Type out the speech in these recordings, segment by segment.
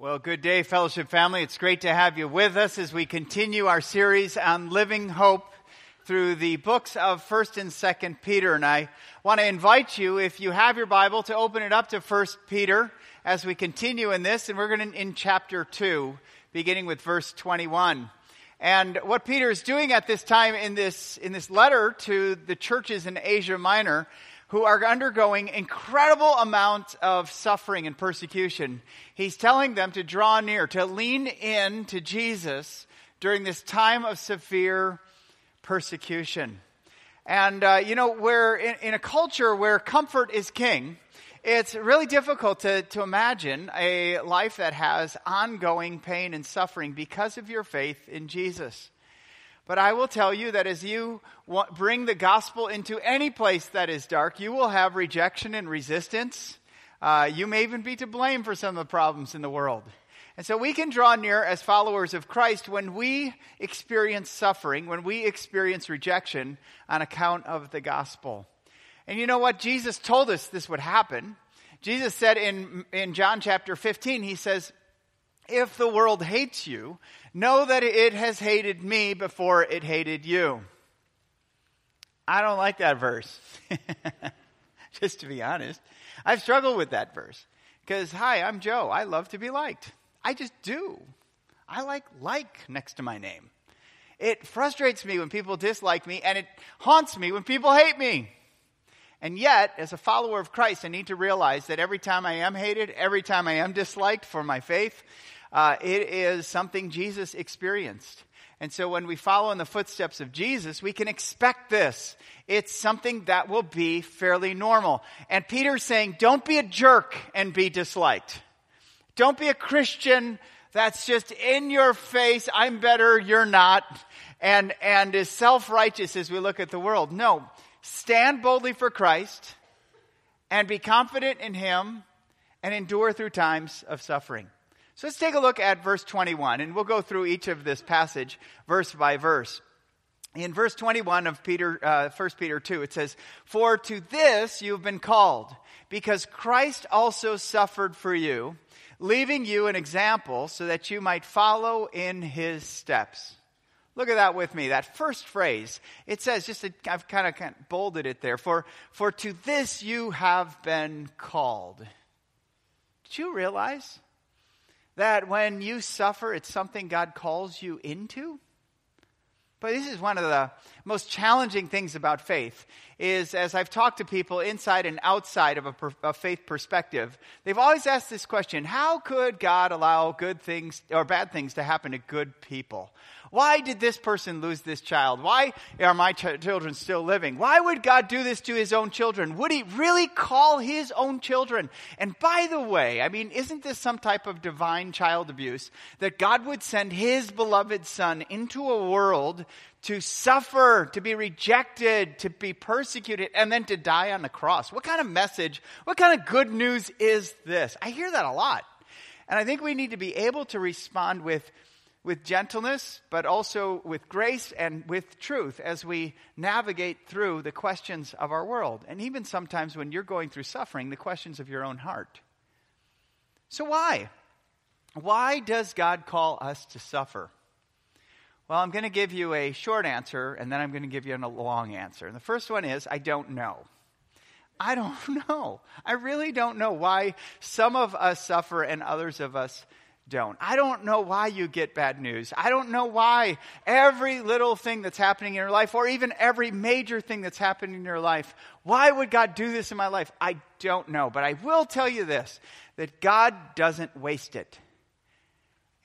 Well, good day, fellowship family. It's great to have you with us as we continue our series on living hope through the books of 1st and 2nd Peter. And I want to invite you, if you have your Bible, to open it up to 1st Peter as we continue in this. And we're going to in chapter 2, beginning with verse 21. And what Peter is doing at this time in this, in this letter to the churches in Asia Minor who are undergoing incredible amounts of suffering and persecution. He's telling them to draw near, to lean in to Jesus during this time of severe persecution. And, uh, you know, where in, in, a culture where comfort is king, it's really difficult to, to imagine a life that has ongoing pain and suffering because of your faith in Jesus. But I will tell you that as you bring the gospel into any place that is dark, you will have rejection and resistance. Uh, you may even be to blame for some of the problems in the world. And so we can draw near as followers of Christ when we experience suffering, when we experience rejection on account of the gospel. And you know what? Jesus told us this would happen. Jesus said in, in John chapter 15, he says, if the world hates you, know that it has hated me before it hated you. I don't like that verse. Just to be honest. I've struggled with that verse. Because, hi, I'm Joe. I love to be liked. I just do. I like like next to my name. It frustrates me when people dislike me, and it haunts me when people hate me. And yet, as a follower of Christ, I need to realize that every time I am hated, every time I am disliked for my faith, uh, it is something Jesus experienced. And so when we follow in the footsteps of Jesus, we can expect this. It's something that will be fairly normal. And Peter's saying, don't be a jerk and be disliked. Don't be a Christian that's just in your face. I'm better, you're not. And, and is self-righteous as we look at the world. No. Stand boldly for Christ and be confident in Him and endure through times of suffering. So let's take a look at verse 21, and we'll go through each of this passage verse by verse. In verse 21 of Peter, uh, 1 Peter 2, it says, For to this you've been called, because Christ also suffered for you, leaving you an example so that you might follow in his steps. Look at that with me. That first phrase, it says, just i I've kind of, bolded it there. For, for to this you have been called. Did you realize that when you suffer, it's something God calls you into? But this is one of the most challenging things about faith is as I've talked to people inside and outside of a, per, a, faith perspective, they've always asked this question, how could God allow good things or bad things to happen to good people? Why did this person lose this child? Why are my ch- children still living? Why would God do this to his own children? Would he really call his own children? And by the way, I mean, isn't this some type of divine child abuse that God would send his beloved son into a world to suffer, to be rejected, to be persecuted, and then to die on the cross? What kind of message, what kind of good news is this? I hear that a lot. And I think we need to be able to respond with with gentleness, but also with grace and with truth as we navigate through the questions of our world. And even sometimes when you're going through suffering, the questions of your own heart. So, why? Why does God call us to suffer? Well, I'm going to give you a short answer, and then I'm going to give you a long answer. And the first one is I don't know. I don't know. I really don't know why some of us suffer and others of us don't. I don't know why you get bad news. I don't know why every little thing that's happening in your life, or even every major thing that's happening in your life, why would God do this in my life? I don't know. But I will tell you this that God doesn't waste it.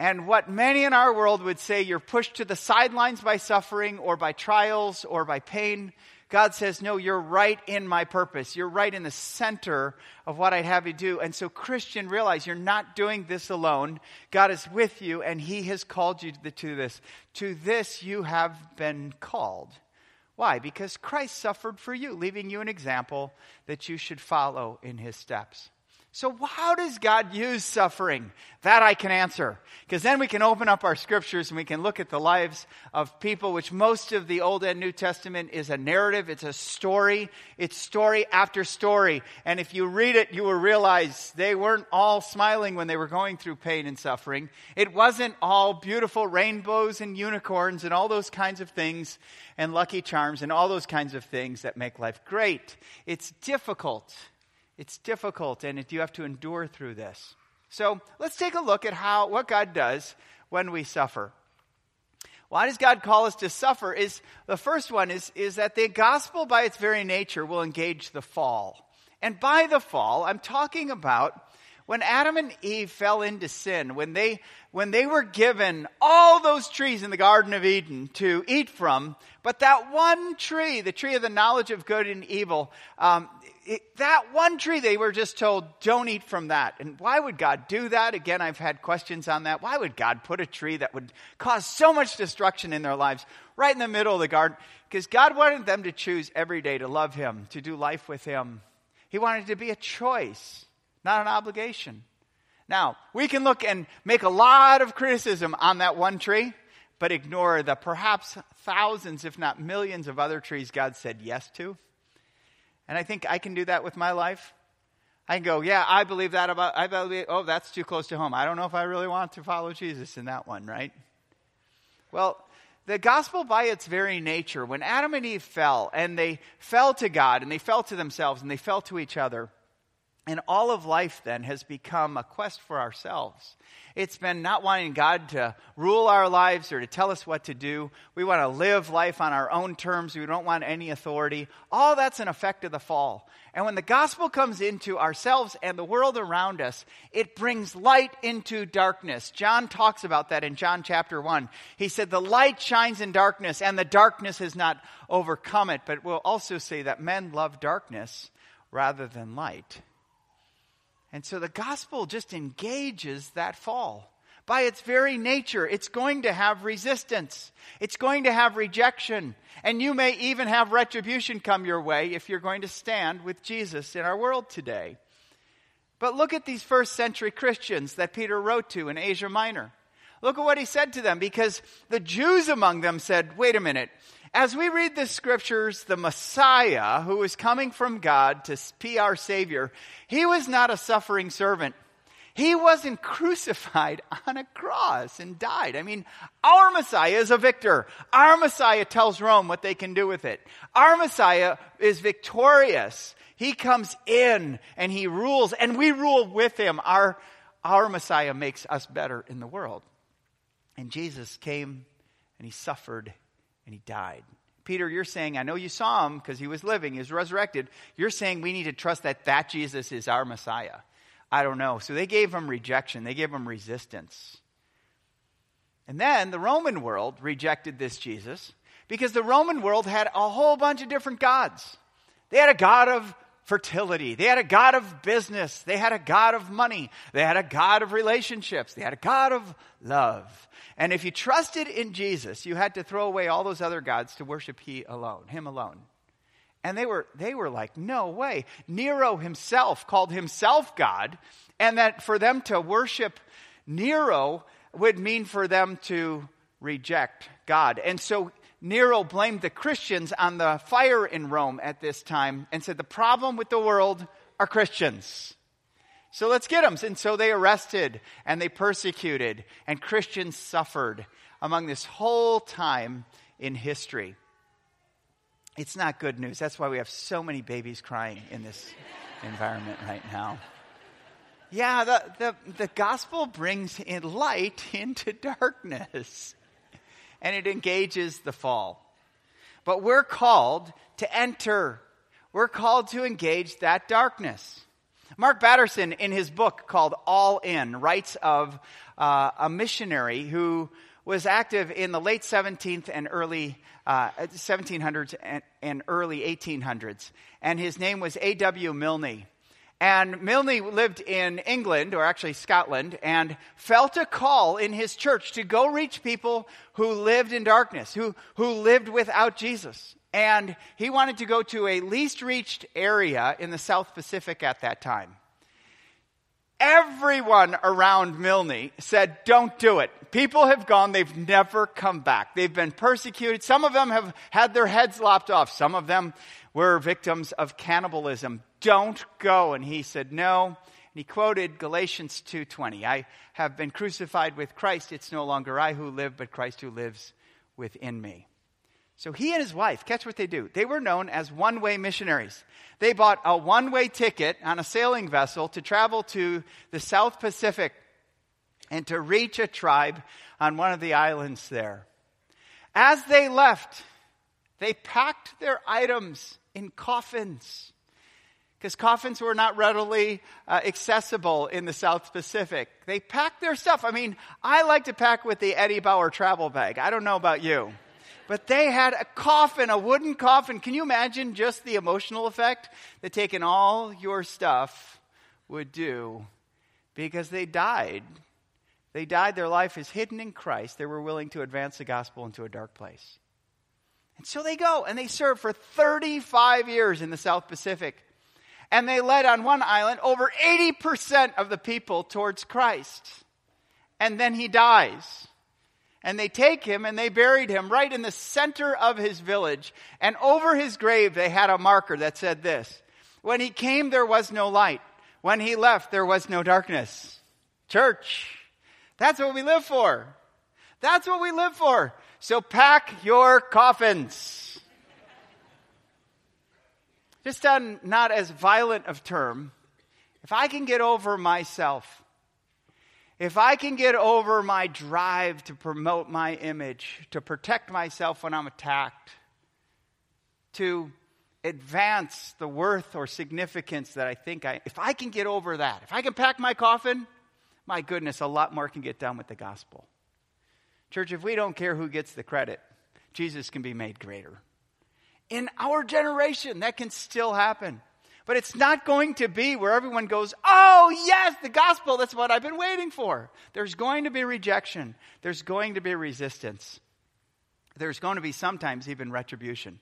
And what many in our world would say you're pushed to the sidelines by suffering or by trials or by pain, God says, No, you're right in my purpose. You're right in the center of what I'd have you do. And so, Christian, realize you're not doing this alone. God is with you, and He has called you to this. To this you have been called. Why? Because Christ suffered for you, leaving you an example that you should follow in His steps. So, how does God use suffering? That I can answer. Because then we can open up our scriptures and we can look at the lives of people, which most of the Old and New Testament is a narrative. It's a story. It's story after story. And if you read it, you will realize they weren't all smiling when they were going through pain and suffering. It wasn't all beautiful rainbows and unicorns and all those kinds of things and lucky charms and all those kinds of things that make life great. It's difficult. It's difficult and you have to endure through this. So let's take a look at how, what God does when we suffer. Why does God call us to suffer? Is the first one is, is that the gospel by its very nature will engage the fall. And by the fall, I'm talking about when Adam and Eve fell into sin, when they, when they were given all those trees in the Garden of Eden to eat from, but that one tree, the tree of the knowledge of good and evil, um, it, that one tree they were just told, don't eat from that. And why would God do that? Again, I've had questions on that. Why would God put a tree that would cause so much destruction in their lives right in the middle of the garden? Because God wanted them to choose every day to love Him, to do life with Him. He wanted it to be a choice, not an obligation. Now, we can look and make a lot of criticism on that one tree, but ignore the perhaps thousands, if not millions, of other trees God said yes to. And I think I can do that with my life. I can go, yeah, I believe that about, I believe, oh, that's too close to home. I don't know if I really want to follow Jesus in that one, right? Well, the gospel by its very nature, when Adam and Eve fell, and they fell to God, and they fell to themselves, and they fell to each other, and all of life then has become a quest for ourselves. It's been not wanting God to rule our lives or to tell us what to do. We want to live life on our own terms. We don't want any authority. All that's an effect of the fall. And when the gospel comes into ourselves and the world around us, it brings light into darkness. John talks about that in John chapter 1. He said, The light shines in darkness, and the darkness has not overcome it. But we'll also say that men love darkness rather than light. And so the gospel just engages that fall. By its very nature, it's going to have resistance. It's going to have rejection. And you may even have retribution come your way if you're going to stand with Jesus in our world today. But look at these first century Christians that Peter wrote to in Asia Minor. Look at what he said to them because the Jews among them said, wait a minute, as we read the scriptures, the Messiah, who was coming from God to be our Savior, he was not a suffering servant. He wasn't crucified on a cross and died. I mean, our Messiah is a victor. Our Messiah tells Rome what they can do with it. Our Messiah is victorious. He comes in and he rules and we rule with him. Our, our Messiah makes us better in the world. And Jesus came and he suffered and he died. Peter, you're saying, I know you saw him because he was living, he was resurrected. You're saying we need to trust that that Jesus is our Messiah. I don't know. So they gave him rejection, they gave him resistance. And then the Roman world rejected this Jesus because the Roman world had a whole bunch of different gods. They had a God of fertility. They had a God of business. They had a God of money. They had a God of relationships. They had a God of love. And if you trusted in Jesus, you had to throw away all those other gods to worship he alone, him alone. And they were, they were like, no way. Nero himself called himself God, and that for them to worship Nero would mean for them to reject God. And so Nero blamed the Christians on the fire in Rome at this time and said, the problem with the world are Christians. So let's get them. And so they arrested and they persecuted, and Christians suffered among this whole time in history. It's not good news. That's why we have so many babies crying in this environment right now. Yeah, the, the, the gospel brings in light into darkness, and it engages the fall. But we're called to enter, we're called to engage that darkness. Mark Batterson, in his book called All In, writes of uh, a missionary who was active in the late 17th and early uh, 1700s and, and, early 1800s. And his name was A.W. Milne. And Milne lived in England, or actually Scotland, and felt a call in his church to go reach people who lived in darkness, who, who lived without Jesus and he wanted to go to a least reached area in the South Pacific at that time. everyone around Milne said, don't do it. People have gone, they've never come back. They've been persecuted. Some of them have had their heads lopped off. Some of them were victims of cannibalism. Don't go. And he said, no. And he quoted Galatians 2:20. I have been crucified with Christ. It's no longer I who live, but Christ who lives within me. So he and his wife, catch what they do. They were known as one way missionaries. They bought a one way ticket on a sailing vessel to travel to the South Pacific and to reach a tribe on one of the islands there. As they left, they packed their items in coffins because coffins were not readily uh, accessible in the South Pacific. They packed their stuff. I mean, I like to pack with the Eddie Bauer travel bag. I don't know about you. But they had a coffin, a wooden coffin. Can you imagine just the emotional effect that taking all your stuff would do? Because they died. They died, their life is hidden in Christ. They were willing to advance the gospel into a dark place. And so they go and they serve for 35 years in the South Pacific. And they led on one island over 80% of the people towards Christ. And then he dies and they take him and they buried him right in the center of his village. And over his grave, they had a marker that said this When he came, there was no light. When he left, there was no darkness. Church, that's what we live for. That's what we live for. So pack your coffins. Just on not as violent of term, if I can get over myself, if I can get over my drive to promote my image, to protect myself when I'm attacked, to advance the worth or significance that I think I, if I can get over that, if I can pack my coffin, my goodness, a lot more can get done with the gospel. Church, if we don't care who gets the credit, Jesus can be made greater. In our generation, that can still happen. But it's not going to be where everyone goes, oh, yes, the gospel, that's what I've been waiting for. There's going to be rejection, there's going to be resistance, there's going to be sometimes even retribution.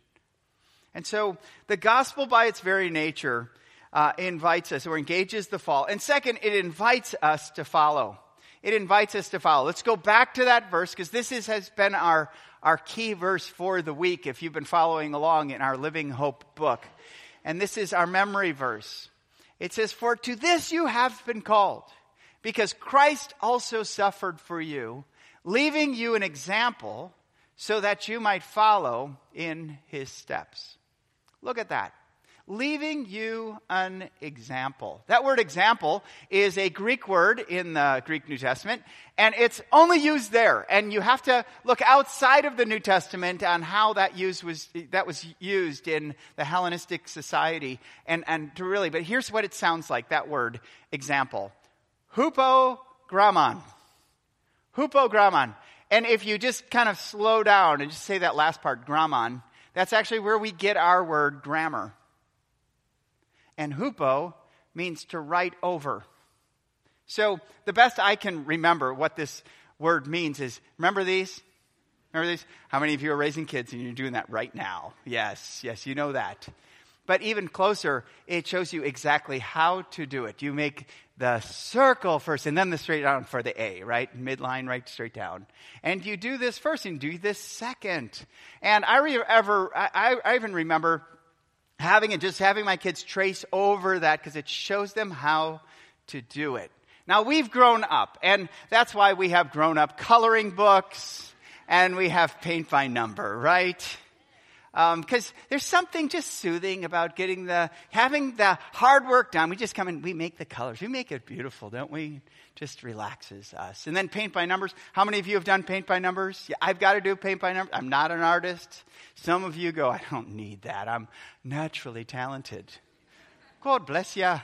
And so the gospel, by its very nature, uh, invites us or engages the fall. And second, it invites us to follow. It invites us to follow. Let's go back to that verse because this is, has been our, our key verse for the week if you've been following along in our Living Hope book and this is our memory verse. It says, For to this you have been called, because Christ also suffered for you, leaving you an example so that you might follow in his steps. Look at that leaving you an example. That word example is a Greek word in the Greek New Testament, and it's only used there. And you have to look outside of the New Testament on how that use was that was used in the Hellenistic society and, and to really, but here's what it sounds like, that word example. Hupogramon. Hupogramon. And if you just kind of slow down and just say that last part, grammon, that's actually where we get our word grammar. And hupo means to write over. So the best I can remember what this word means is remember these? Remember these? How many of you are raising kids and you're doing that right now? Yes, yes, you know that. But even closer, it shows you exactly how to do it. You make the circle first and then the straight down for the A, right? Midline, right straight down. And you do this first and do this second. And I re- ever, I, I even remember having and just having my kids trace over that because it shows them how to do it. Now we've grown up and that's why we have grown up coloring books and we have paint by number, right? Because um, there's something just soothing about getting the, having the hard work done. We just come and we make the colors. We make it beautiful, don't we? Just relaxes us. And then paint by numbers. How many of you have done paint by numbers? Yeah, I've got to do paint by numbers. I'm not an artist. Some of you go, I don't need that. I'm naturally talented. God bless you.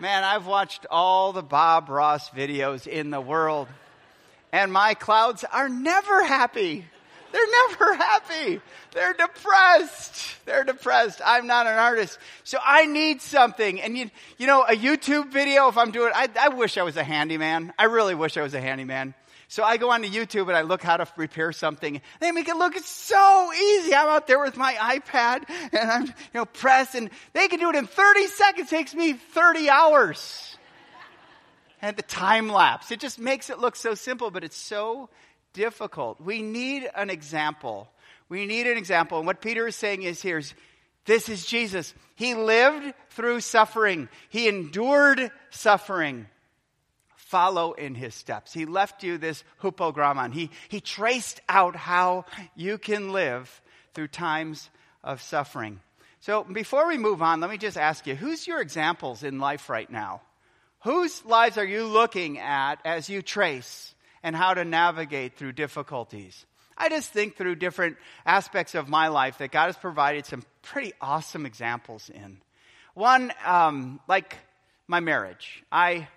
Man, I've watched all the Bob Ross videos in the world, and my clouds are never happy. They're never happy. They're depressed. They're depressed. I'm not an artist. So I need something. And you, you know, a YouTube video, if I'm doing, I, I wish I was a handyman. I really wish I was a handyman. So I go onto YouTube and I look how to repair something. They make it look so easy. I'm out there with my iPad and I'm, you know, pressing. They can do it in 30 seconds. It takes me 30 hours. And the time lapse. It just makes it look so simple, but it's so difficult. We need an example. We need an example. And what Peter is saying is here is this is Jesus. He lived through suffering. He endured suffering. Follow in his steps. He left you this hupogrammon. He, he traced out how you can live through times of suffering. So before we move on, let me just ask you, who's your examples in life right now? Whose lives are you looking at as you trace and how to navigate through difficulties. I just think through different aspects of my life that God has provided some pretty awesome examples in. One, um, like my marriage. I,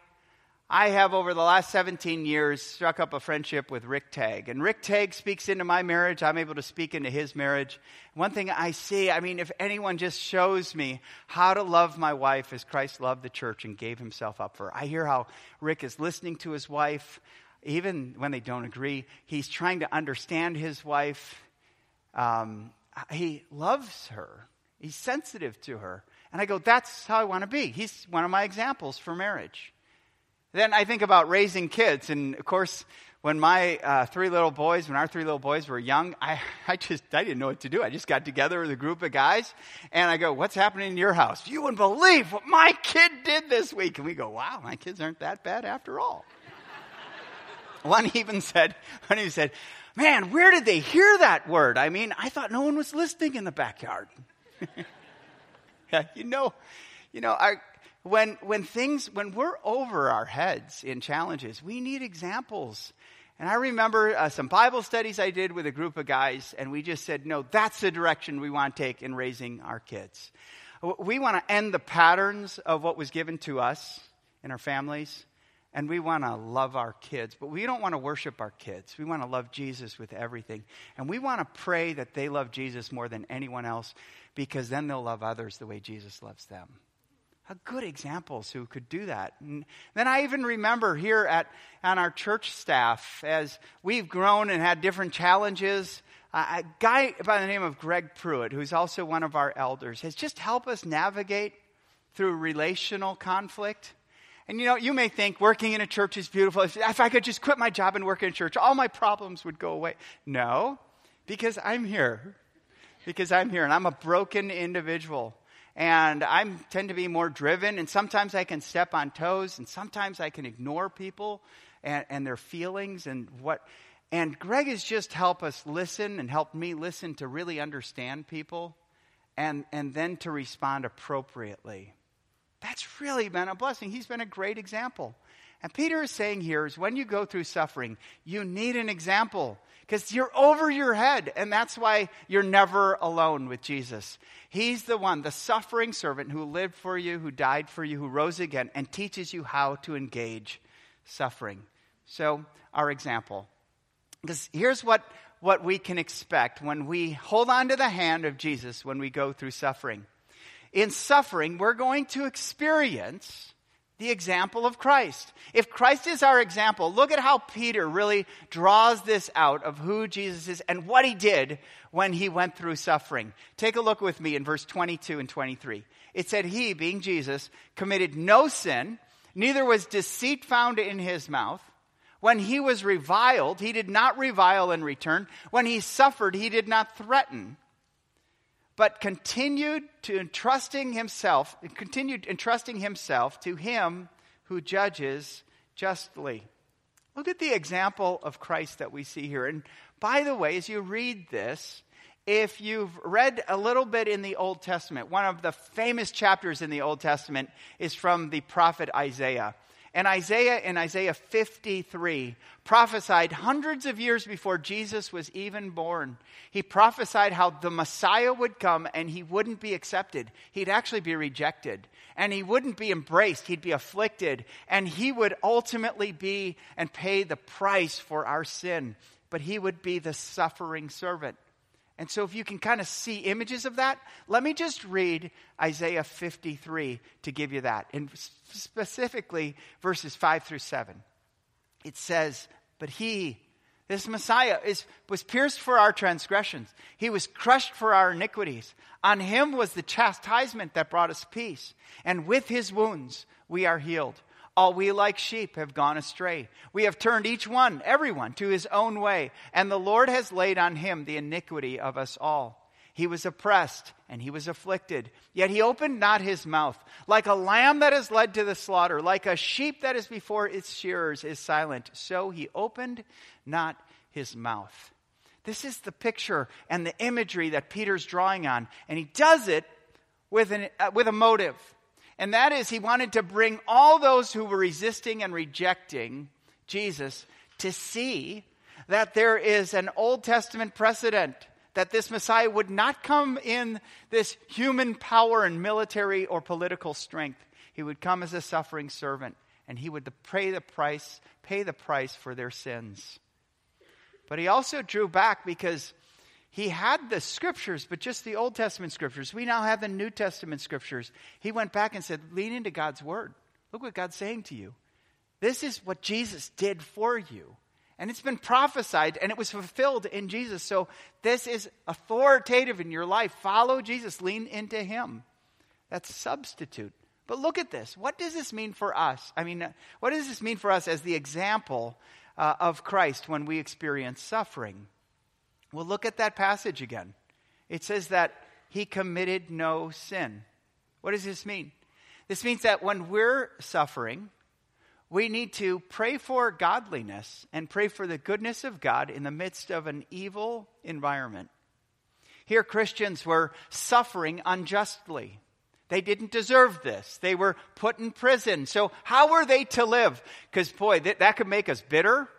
I have over the last 17 years struck up a friendship with Rick Tagg. And Rick Tagg speaks into my marriage. I'm able to speak into his marriage. One thing I see, I mean, if anyone just shows me how to love my wife as Christ loved the church and gave himself up for her, I hear how Rick is listening to his wife even when they don't agree, he's trying to understand his wife. Um, he loves her, he's sensitive to her. And I go, that's how I want to be. He's one of my examples for marriage. Then I think about raising kids. And of course, when my uh, three little boys, when our three little boys were young, I, I just, I didn't know what to do. I just got together with a group of guys and I go, what's happening in your house? You wouldn't believe what my kid did this week. And we go, wow, my kids aren't that bad after all. One even said, one even said, man, where did they hear that word? I mean, I thought no one was listening in the backyard. yeah, you know, you know, our, when, when things, when we're over our heads in challenges, we need examples. And I remember uh, some Bible studies I did with a group of guys, and we just said, no, that's the direction we want to take in raising our kids. We want to end the patterns of what was given to us in our families and we want to love our kids, but we don't want to worship our kids. We want to love Jesus with everything. And we want to pray that they love Jesus more than anyone else because then they'll love others the way Jesus loves them. How good examples who could do that. And then I even remember here at on our church staff as we've grown and had different challenges. A guy by the name of Greg Pruitt, who's also one of our elders, has just helped us navigate through relational conflict and you know, you may think working in a church is beautiful. If I could just quit my job and work in a church, all my problems would go away. No, because I'm here. Because I'm here and I'm a broken individual. And I tend to be more driven, and sometimes I can step on toes, and sometimes I can ignore people and, and their feelings and what. And Greg has just helped us listen and helped me listen to really understand people and, and then to respond appropriately. That's really been a blessing. He's been a great example. And Peter is saying here is when you go through suffering, you need an example because you're over your head. And that's why you're never alone with Jesus. He's the one, the suffering servant who lived for you, who died for you, who rose again, and teaches you how to engage suffering. So, our example. Because here's what, what we can expect when we hold on to the hand of Jesus when we go through suffering in suffering, we're going to experience the example of Christ. If Christ is our example, look at how Peter really draws this out of who Jesus is and what he did when he went through suffering. Take a look with me in verse 22 and 23. It said, He, being Jesus, committed no sin, neither was deceit found in his mouth. When he was reviled, he did not revile in return. When he suffered, he did not threaten but continued to entrusting himself, continued entrusting himself to him who judges justly. Look at the example of Christ that we see here. And by the way, as you read this, if you've read a little bit in the Old Testament, one of the famous chapters in the Old Testament is from the prophet Isaiah. And Isaiah, in Isaiah 53, prophesied hundreds of years before Jesus was even born. He prophesied how the Messiah would come and he wouldn't be accepted. He'd actually be rejected. And he wouldn't be embraced. He'd be afflicted. And he would ultimately be and pay the price for our sin. but he would be the suffering servant. And so, if you can kind of see images of that, let me just read Isaiah 53 to give you that, and specifically verses 5 through 7. It says, But he, this Messiah, is, was pierced for our transgressions, he was crushed for our iniquities. On him was the chastisement that brought us peace, and with his wounds we are healed. All we like sheep have gone astray. We have turned each one, everyone, to his own way, and the Lord has laid on him the iniquity of us all. He was oppressed and he was afflicted, yet he opened not his mouth. Like a lamb that is led to the slaughter, like a sheep that is before its shearers is silent, so he opened not his mouth. This is the picture and the imagery that Peter's drawing on, and he does it with, an, uh, with a motive. And that is, he wanted to bring all those who were resisting and rejecting Jesus to see that there is an Old Testament precedent that this Messiah would not come in this human power and military or political strength. He would come as a suffering servant and he would pay the price, pay the price for their sins. But he also drew back because he had the scriptures, but just the Old Testament scriptures. We now have the New Testament scriptures. He went back and said, lean into God's word. Look what God's saying to you. This is what Jesus did for you. And it's been prophesied and it was fulfilled in Jesus. So this is authoritative in your life. Follow Jesus, lean into him. That's substitute. But look at this. What does this mean for us? I mean, what does this mean for us as the example uh, of Christ when we experience suffering? Well, look at that passage again. It says that he committed no sin. What does this mean? This means that when we're suffering, we need to pray for godliness and pray for the goodness of God in the midst of an evil environment. Here, Christians were suffering unjustly. They didn't deserve this. They were put in prison. So, how were they to live? Because, boy, that, that could make us bitter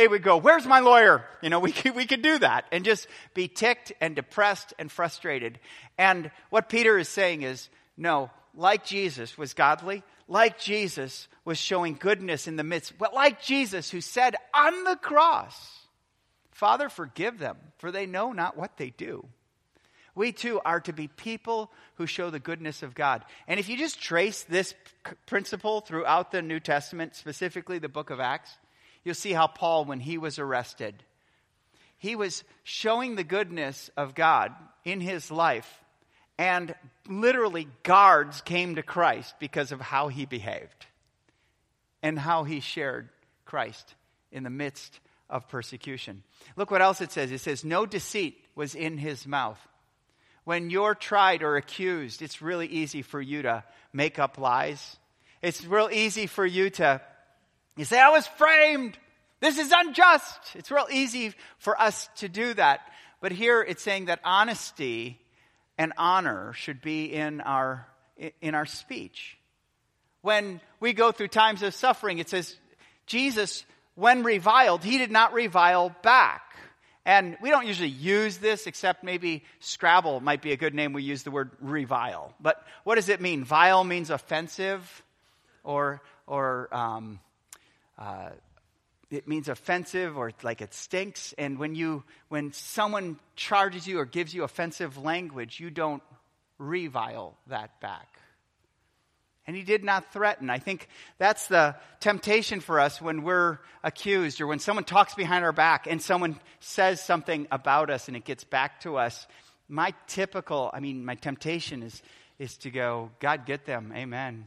it would go, Where's my lawyer? You know, we could, we could do that and just be ticked and depressed and frustrated. And what Peter is saying is, No, like Jesus was godly, like Jesus was showing goodness in the midst, but like Jesus who said on the cross, Father, forgive them, for they know not what they do. We too are to be people who show the goodness of God. And if you just trace this principle throughout the New Testament, specifically the book of Acts, You'll see how Paul, when he was arrested, he was showing the goodness of God in his life, and literally guards came to Christ because of how he behaved and how he shared Christ in the midst of persecution. Look what else it says. It says, No deceit was in his mouth. When you're tried or accused, it's really easy for you to make up lies. It's real easy for you to you say, I was framed. This is unjust. It's real easy for us to do that. But here it's saying that honesty and honor should be in our, in our speech. When we go through times of suffering, it says, Jesus, when reviled, he did not revile back. And we don't usually use this, except maybe Scrabble might be a good name. We use the word revile. But what does it mean? Vile means offensive or, or um, uh, it means offensive or like it stinks. And when you, when someone charges you or gives you offensive language, you don't revile that back. And he did not threaten. I think that's the temptation for us when we're accused or when someone talks behind our back and someone says something about us and it gets back to us. My typical, I mean, my temptation is, is to go, God, get them. Amen.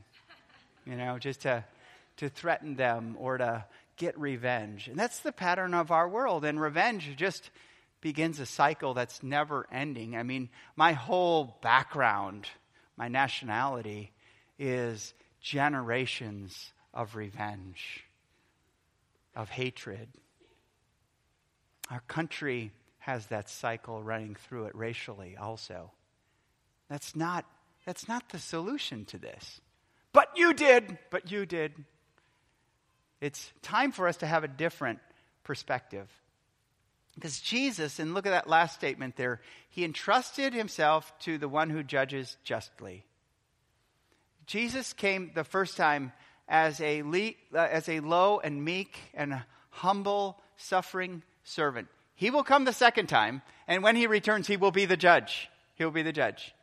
You know, just to to threaten them or to get revenge. And that's the pattern of our world. And revenge just begins a cycle that's never ending. I mean, my whole background, my nationality, is generations of revenge, of hatred. Our country has that cycle running through it racially also. That's not, that's not the solution to this. But you did, but you did. It's time for us to have a different perspective. Because Jesus, and look at that last statement there, he entrusted himself to the one who judges justly. Jesus came the first time as a, le- uh, as a low and meek and humble, suffering servant. He will come the second time, and when he returns, he will be the judge. He will be the judge.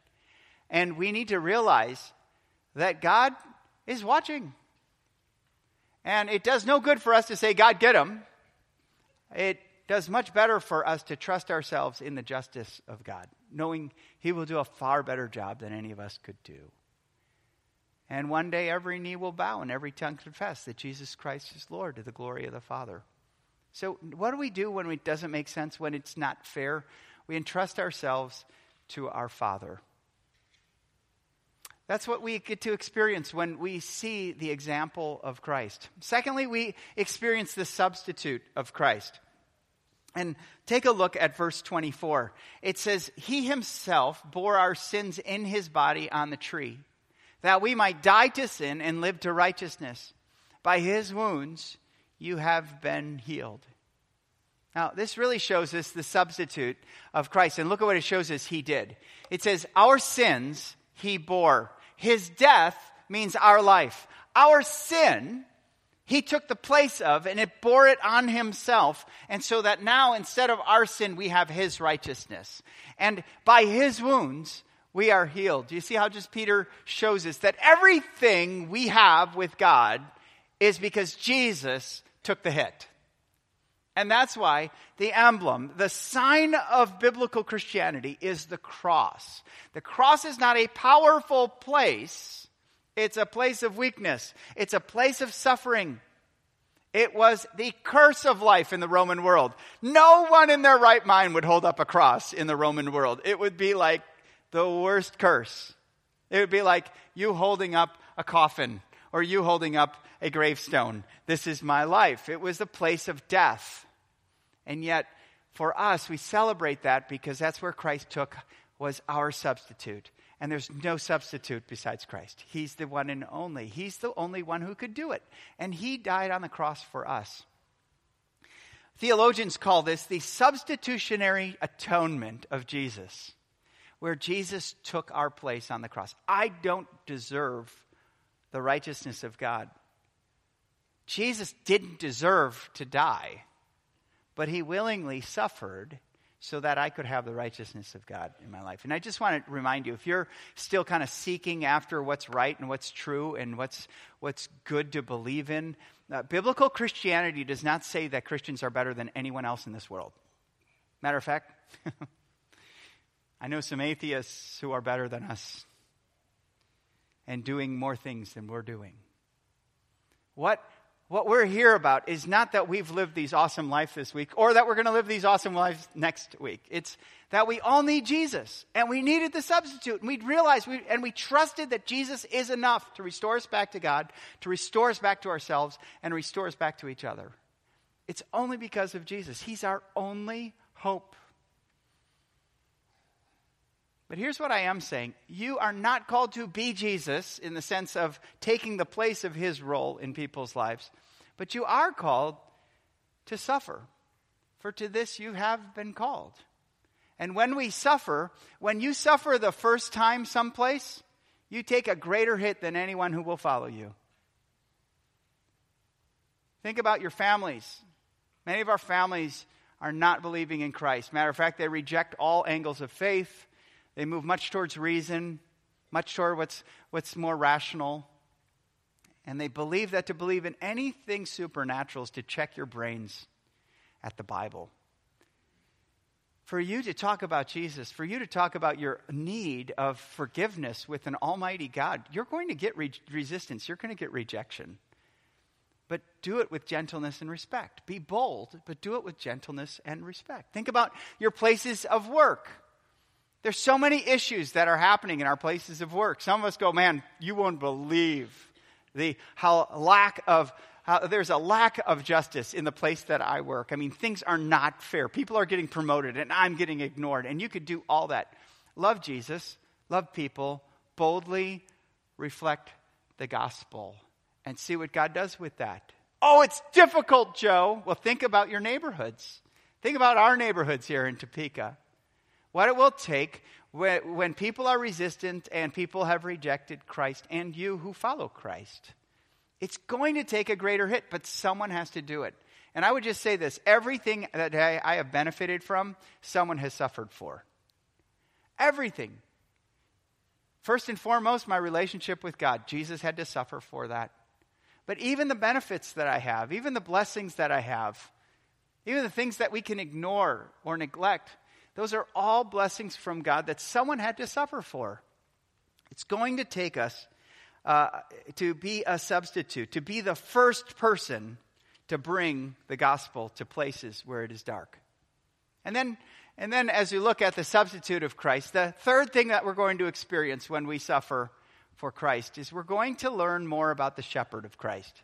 And we need to realize that God is watching. And it does no good for us to say, God, get him. It does much better for us to trust ourselves in the justice of God, knowing he will do a far better job than any of us could do. And one day every knee will bow and every tongue confess that Jesus Christ is Lord to the glory of the Father. So, what do we do when it doesn't make sense, when it's not fair? We entrust ourselves to our Father. That's what we get to experience when we see the example of Christ. Secondly, we experience the substitute of Christ. And take a look at verse 24. It says, He himself bore our sins in his body on the tree, that we might die to sin and live to righteousness. By his wounds you have been healed. Now, this really shows us the substitute of Christ. And look at what it shows us he did. It says, Our sins he bore. His death means our life. Our sin he took the place of and it bore it on himself. And so that now instead of our sin, we have his righteousness. And by his wounds, we are healed. Do you see how just Peter shows us that everything we have with God is because Jesus took the hit. And that's why the emblem, the sign of biblical Christianity is the cross. The cross is not a powerful place. It's a place of weakness. It's a place of suffering. It was the curse of life in the Roman world. No one in their right mind would hold up a cross in the Roman world. It would be like the worst curse. It would be like you holding up a coffin or you holding up a gravestone. This is my life. It was a place of death. And yet, for us, we celebrate that because that's where Christ took was our substitute. And there's no substitute besides Christ. He's the one and only. He's the only one who could do it. And he died on the cross for us. Theologians call this the substitutionary atonement of Jesus, where Jesus took our place on the cross. I don't deserve the righteousness of God. Jesus didn't deserve to die, but he willingly suffered so that I could have the righteousness of God in my life. And I just want to remind you if you're still kind of seeking after what's right and what's true and what's, what's good to believe in, uh, biblical Christianity does not say that Christians are better than anyone else in this world. Matter of fact, I know some atheists who are better than us and doing more things than we're doing. What what we're here about is not that we've lived these awesome lives this week or that we're going to live these awesome lives next week. It's that we all need Jesus and we needed the substitute and we realized we, and we trusted that Jesus is enough to restore us back to God, to restore us back to ourselves and restore us back to each other. It's only because of Jesus. He's our only hope. But here's what I am saying you are not called to be Jesus in the sense of taking the place of his role in people's lives, but you are called to suffer. For to this you have been called. And when we suffer, when you suffer the first time someplace, you take a greater hit than anyone who will follow you. Think about your families. Many of our families are not believing in Christ. Matter of fact, they reject all angles of faith. They move much towards reason, much toward what's, what's more rational. And they believe that to believe in anything supernatural is to check your brains at the Bible. For you to talk about Jesus, for you to talk about your need of forgiveness with an almighty God, you're going to get re- resistance, you're going to get rejection. But do it with gentleness and respect. Be bold, but do it with gentleness and respect. Think about your places of work. There's so many issues that are happening in our places of work. Some of us go, man, you won't believe the how lack of how there's a lack of justice in the place that I work. I mean, things are not fair. People are getting promoted and I'm getting ignored. And you could do all that. Love Jesus, love people, boldly reflect the gospel and see what God does with that. Oh, it's difficult, Joe. Well, think about your neighborhoods. Think about our neighborhoods here in Topeka what it will take when, when people are resistant and people have rejected Christ and you who follow Christ. It's going to take a greater hit, but someone has to do it. And I would just say this everything that I, I have benefited from, someone has suffered for. Everything. First and foremost, my relationship with God. Jesus had to suffer for that. But even the benefits that I have, even the blessings that I have, even the things that we can ignore or neglect, those are all blessings from God that someone had to suffer for. It's going to take us uh, to be a substitute, to be the first person to bring the gospel to places where it is dark. And then, and then as we look at the substitute of Christ, the third thing that we're going to experience when we suffer for Christ is we're going to learn more about the shepherd of Christ.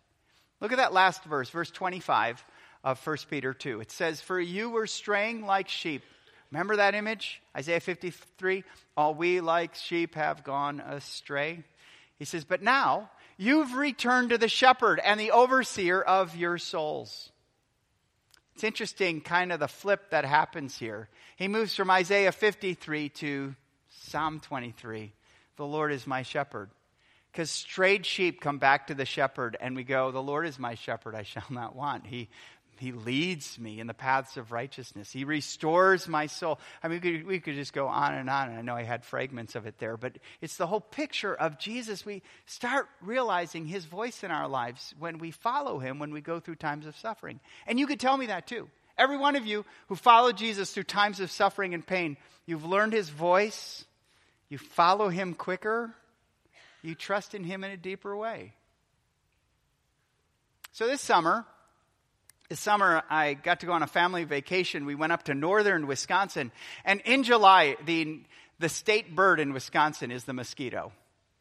Look at that last verse, verse 25 of 1 Peter 2. It says, For you were straying like sheep. Remember that image? Isaiah 53 All we like sheep have gone astray. He says, But now you've returned to the shepherd and the overseer of your souls. It's interesting, kind of the flip that happens here. He moves from Isaiah 53 to Psalm 23. The Lord is my shepherd. Because strayed sheep come back to the shepherd, and we go, The Lord is my shepherd, I shall not want. He he leads me in the paths of righteousness. He restores my soul. I mean, we could, we could, just go on and on, and I know I had fragments of it there, but it's the whole picture of Jesus. We start realizing his voice in our lives when we follow him, when we go through times of suffering. And you could tell me that too. Every one of you who followed Jesus through times of suffering and pain, you've learned his voice, you follow him quicker, you trust in him in a deeper way. So this summer, this summer, I got to go on a family vacation. We went up to northern Wisconsin. And in July, the, the state bird in Wisconsin is the mosquito.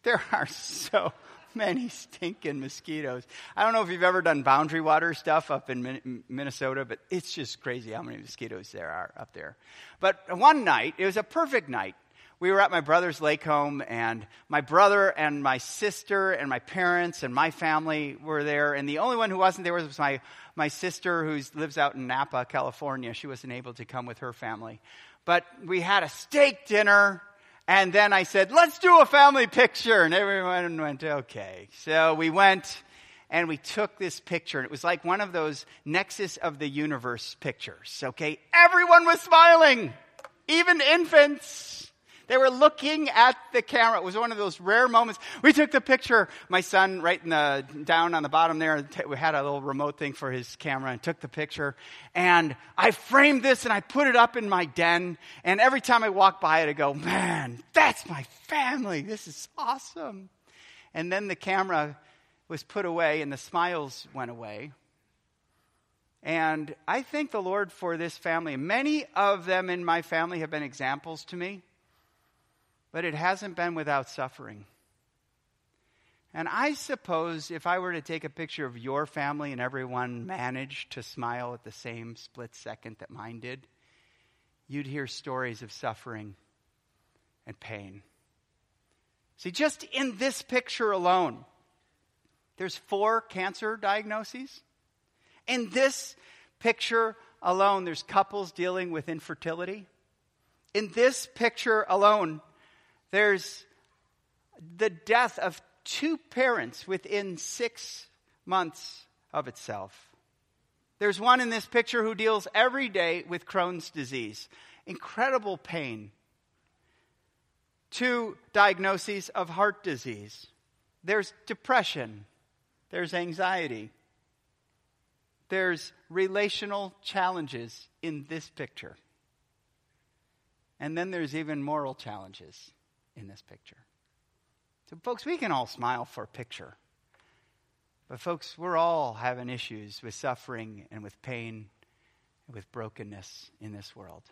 There are so many stinking mosquitoes. I don't know if you've ever done boundary water stuff up in Minnesota, but it's just crazy how many mosquitoes there are up there. But one night, it was a perfect night we were at my brother's lake home, and my brother and my sister and my parents and my family were there. And the only one who wasn't there was my, my sister, who lives out in Napa, California. She wasn't able to come with her family. But we had a steak dinner, and then I said, let's do a family picture. And everyone went, okay. So we went and we took this picture, and it was like one of those Nexus of the Universe pictures, okay? Everyone was smiling, even infants. They were looking at the camera. It was one of those rare moments. We took the picture. My son, right in the down on the bottom there, we had a little remote thing for his camera and took the picture. And I framed this and I put it up in my den. And every time I walk by it, I go, "Man, that's my family. This is awesome." And then the camera was put away and the smiles went away. And I thank the Lord for this family. Many of them in my family have been examples to me but it hasn't been without suffering. And I suppose if I were to take a picture of your family and everyone managed to smile at the same split second that mine did, you'd hear stories of suffering and pain. See, just in this picture alone, there's four cancer diagnoses. In this picture alone, there's couples dealing with infertility. In this picture alone, there's the death of two parents within six months of itself. There's one in this picture who deals every day with Crohn's disease. Incredible pain. Two diagnoses of heart disease. There's depression. There's anxiety. There's relational challenges in this picture. And then there's even moral challenges in this picture. So, folks, we can all smile for a picture. But, folks, we're all having issues with suffering and with pain and with brokenness in this world.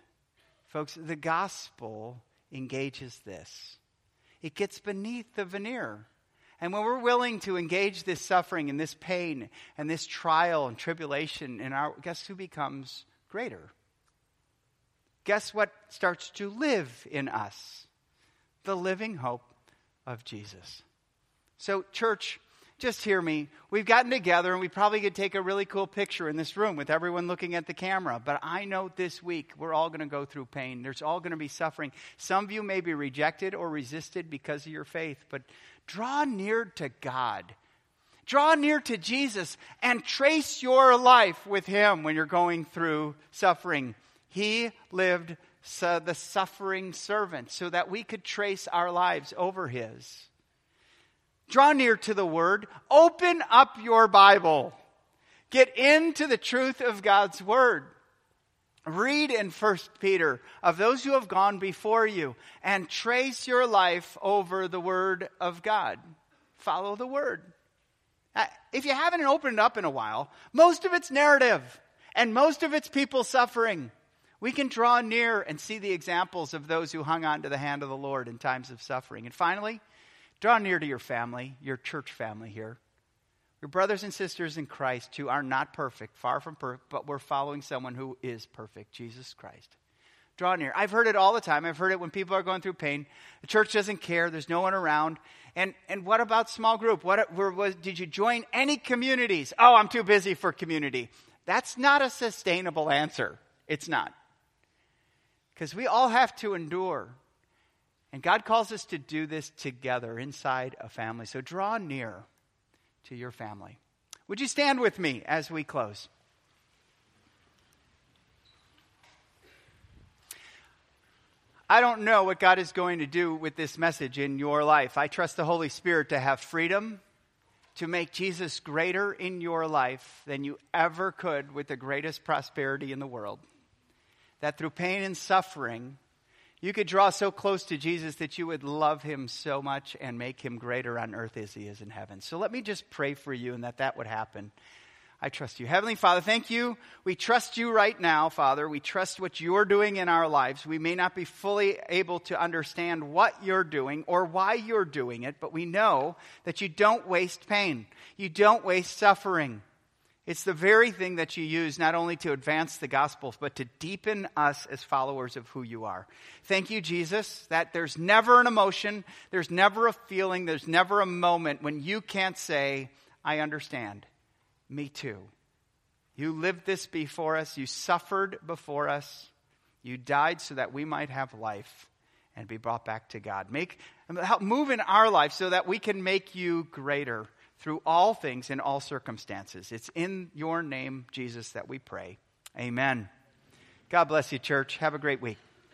Folks, the gospel engages this, it gets beneath the veneer. And when we're willing to engage this suffering and this pain and this trial and tribulation in our, guess who becomes greater? Guess what starts to live in us? The living hope of Jesus. So, church, just hear me. We've gotten together and we probably could take a really cool picture in this room with everyone looking at the camera. But I know this week we're all going to go through pain. There's all going to be suffering. Some of you may be rejected or resisted because of your faith, but draw near to God. Draw near to Jesus and trace your life with him when you're going through suffering. He lived the suffering servant so that we could trace our lives over his. Draw near to the word. Open up your Bible. Get into the truth of God's word. Read in 1 Peter of those who have gone before you and trace your life over the word of God. Follow the word. Uh, if you haven't opened it up in a while, most of it's narrative and most of it's people suffering. We can draw near and see the examples of those who hung on to the hand of the Lord in times of suffering. And finally, draw near to your family, your church family here. Your brothers and sisters in Christ who are not perfect, far from perfect, but we're following someone who is perfect, Jesus Christ. Draw near. I've heard it all the time. I've heard it when people are going through pain. The church doesn't care. There's no one around. And, and what about small group? What was, did you join any communities? Oh, I'm too busy for community. That's not a sustainable answer. It's not. Because we all have to endure. And God calls us to do this together inside a family. So draw near to your family. Would you stand with me as we close? I don't know what God is going to do with this message in your life. I trust the Holy Spirit to have freedom to make Jesus greater in your life than you ever could with the greatest prosperity in the world. That through pain and suffering, you could draw so close to Jesus that you would love him so much and make him greater on earth as he is in heaven. So let me just pray for you and that that would happen. I trust you. Heavenly Father, thank you. We trust you right now, Father. We trust what you're doing in our lives. We may not be fully able to understand what you're doing or why you're doing it, but we know that you don't waste pain. You don't waste suffering. It's the very thing that you use not only to advance the gospel, but to deepen us as followers of who you are. Thank you, Jesus, that there's never an emotion, there's never a feeling, there's never a moment when you can't say, I understand. Me too. You lived this before us. You suffered before us. You died so that we might have life and be brought back to God. Make, help move in our life so that we can make you greater through all things in all circumstances. It's in your name, Jesus, that we pray. Amen. God bless you, church. Have a great week.